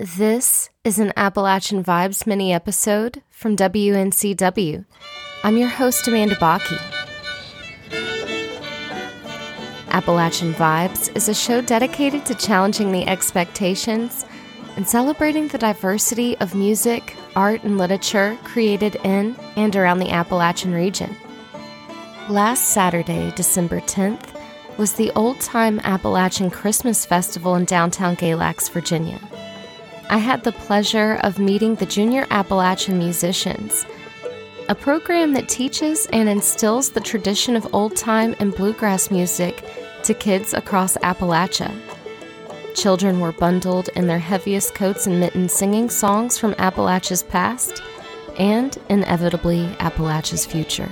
This is an Appalachian Vibes mini episode from WNCW. I'm your host, Amanda Baki. Appalachian Vibes is a show dedicated to challenging the expectations and celebrating the diversity of music, art, and literature created in and around the Appalachian region. Last Saturday, December 10th, was the Old Time Appalachian Christmas Festival in downtown Galax, Virginia. I had the pleasure of meeting the Junior Appalachian Musicians, a program that teaches and instills the tradition of old time and bluegrass music to kids across Appalachia. Children were bundled in their heaviest coats and mittens singing songs from Appalachia's past and, inevitably, Appalachia's future.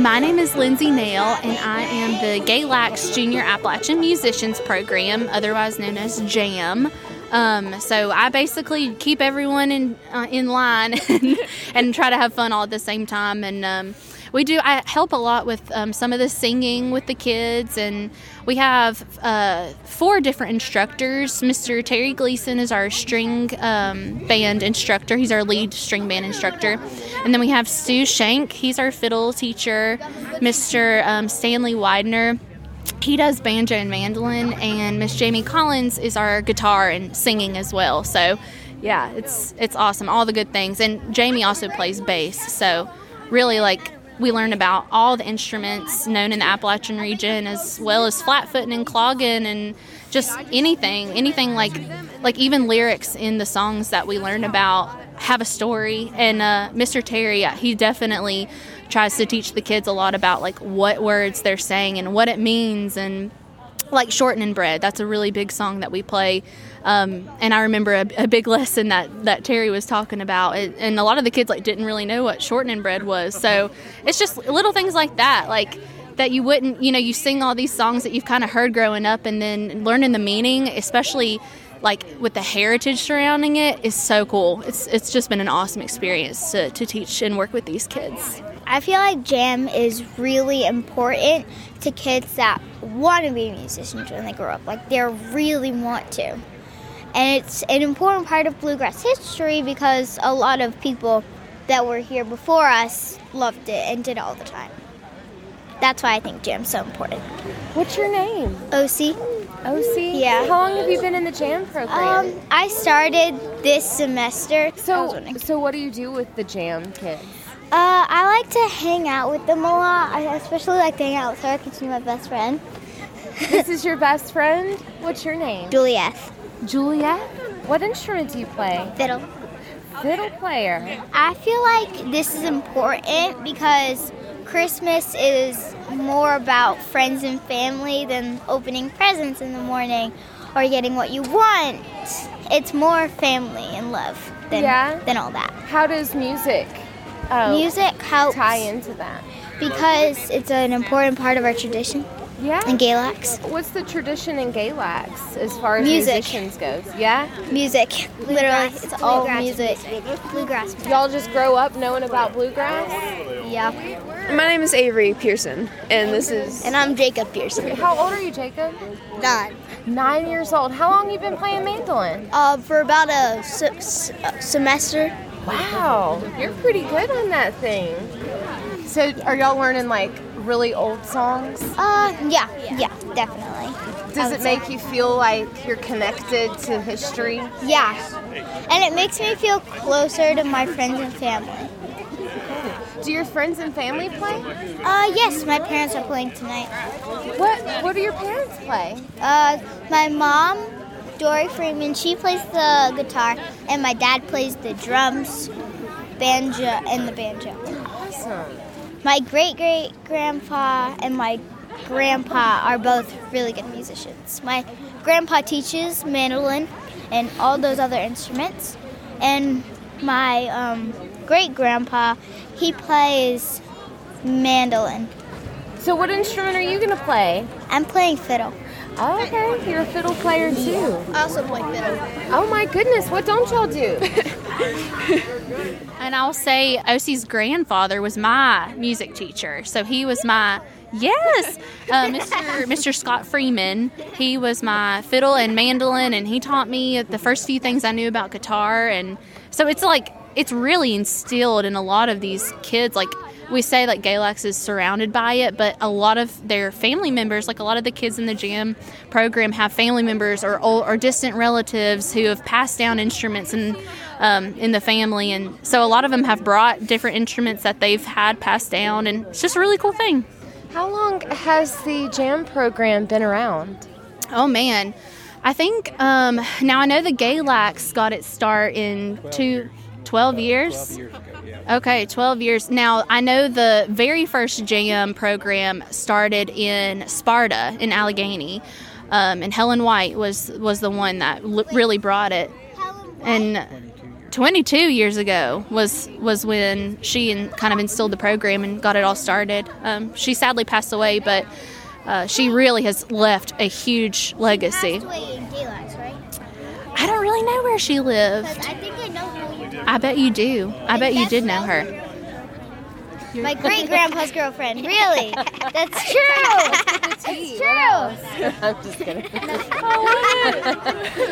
My name is Lindsay Nail, and I am the Galax Junior Appalachian Musicians Program, otherwise known as JAM. Um, so I basically keep everyone in uh, in line and, and, try to have fun all at the same time. And um, we do. I help a lot with um, some of the singing with the kids, and we have uh, four different instructors. Mr. Terry Gleason is our string um, band instructor. He's our lead string band instructor, and then we have Stu Shank. He's our fiddle teacher. Mr. Um, Stanley Widener. He does banjo and mandolin, and Miss Jamie Collins is our guitar and singing as well. So, yeah, it's it's awesome. All the good things, and Jamie also plays bass. So, really, like we learn about all the instruments known in the Appalachian region, as well as flatfooting and clogging and just anything, anything like like even lyrics in the songs that we learn about have a story. And uh, Mr. Terry, he definitely tries to teach the kids a lot about like what words they're saying and what it means and like shortening bread. That's a really big song that we play. Um, and I remember a, a, big lesson that, that Terry was talking about, and a lot of the kids like didn't really know what shortening bread was. So it's just little things like that, like that you wouldn't, you know, you sing all these songs that you've kind of heard growing up, and then learning the meaning, especially like with the heritage surrounding it, is so cool. It's it's just been an awesome experience to, to teach and work with these kids. I feel like jam is really important to kids that want to be musicians when they grow up. Like they really want to. And it's an important part of bluegrass history because a lot of people that were here before us loved it and did it all the time. That's why I think jam's so important. What's your name? OC. OC? Yeah. How long have you been in the jam program? Um, I started this semester. So, so what do you do with the jam kids? Uh, I like to hang out with them a lot. I especially like to hang out with her because she's my best friend. this is your best friend? What's your name? Juliet. Juliet? What instrument do you play? Fiddle. Fiddle player. I feel like this is important because Christmas is more about friends and family than opening presents in the morning or getting what you want. It's more family and love than, yeah. than all that. How does music oh, music helps tie into that because it's an important part of our tradition. Yeah. In Galax. What's the tradition in Galax as far as music. musicians goes? Yeah. Music. Literally, it's all music. Bluegrass. Y'all just grow up knowing about bluegrass. Yeah. My name is Avery Pearson, and this is. And I'm Jacob Pearson. How old are you, Jacob? Nine. Nine years old. How long you been playing mandolin? Uh, for about a se- semester. Wow, you're pretty good on that thing. So, are y'all learning like really old songs? Uh, yeah, yeah, definitely. Does it make you feel like you're connected to history? Yeah, and it makes me feel closer to my friends and family. Do your friends and family play? Uh, yes, my parents are playing tonight. What What do your parents play? Uh, my mom, Dory Freeman, she plays the guitar, and my dad plays the drums, banjo, and the banjo. Awesome. My great great grandpa and my grandpa are both really good musicians. My grandpa teaches mandolin and all those other instruments, and my um, great grandpa he plays mandolin. So, what instrument are you going to play? I'm playing fiddle. Oh, okay. You're a fiddle player too. I also play fiddle. Oh my goodness, what don't y'all do? and I'll say OC's grandfather was my music teacher. So he was my Yes, uh, Mr. Mr. Scott Freeman. He was my fiddle and mandolin, and he taught me the first few things I knew about guitar. And so it's like it's really instilled in a lot of these kids. Like we say, like Galax is surrounded by it, but a lot of their family members, like a lot of the kids in the jam program, have family members or or distant relatives who have passed down instruments and. Um, in the family, and so a lot of them have brought different instruments that they've had passed down, and it's just a really cool thing. How long has the JAM program been around? Oh man, I think um, now I know the Galax got its start in two, 12 years. 12 years ago, yeah. Okay, 12 years. Now I know the very first JAM program started in Sparta in Alleghany, um, and Helen White was was the one that l- really brought it. And 22 years ago was was when she and kind of instilled the program and got it all started. Um, she sadly passed away, but uh, she really has left a huge legacy. Galax, right? I don't really know where she lived. I think I know who you I bet you do. I bet you did know her. My great grandpa's girlfriend. Really? That's true. That's true. I'm just kidding.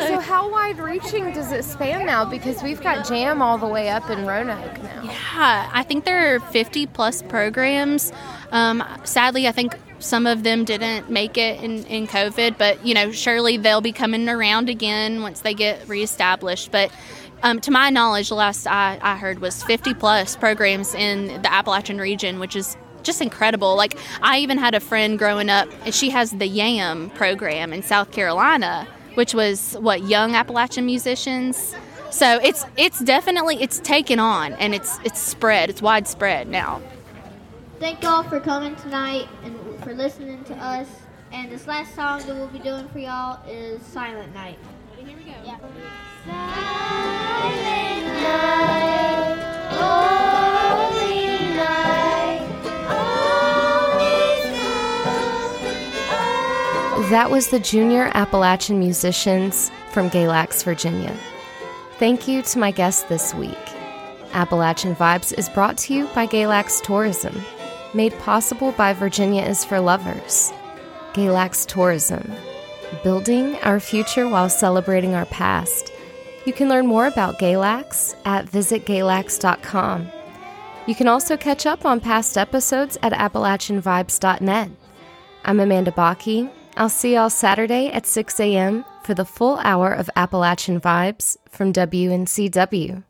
so how wide reaching does it span now? Because we've got Jam all the way up in Roanoke now. Yeah, I think there are 50 plus programs. Um, sadly, I think some of them didn't make it in, in COVID, but you know, surely they'll be coming around again once they get reestablished. But um, to my knowledge, the last I, I heard was 50 plus programs in the Appalachian region, which is just incredible. Like I even had a friend growing up, and she has the YAM program in South Carolina, which was what young Appalachian musicians. So it's it's definitely it's taken on and it's it's spread. It's widespread now. Thank y'all for coming tonight and for listening to us. And this last song that we'll be doing for y'all is Silent Night. Here we go. Yeah. Silent night, holy night, That was the Junior Appalachian Musicians from Galax, Virginia. Thank you to my guests this week. Appalachian Vibes is brought to you by Galax Tourism, made possible by Virginia is for Lovers. Galax Tourism, building our future while celebrating our past. You can learn more about Galax at visitgalax.com. You can also catch up on past episodes at AppalachianVibes.net. I'm Amanda Baki. I'll see y'all Saturday at 6 a.m. for the full hour of Appalachian Vibes from WNCW.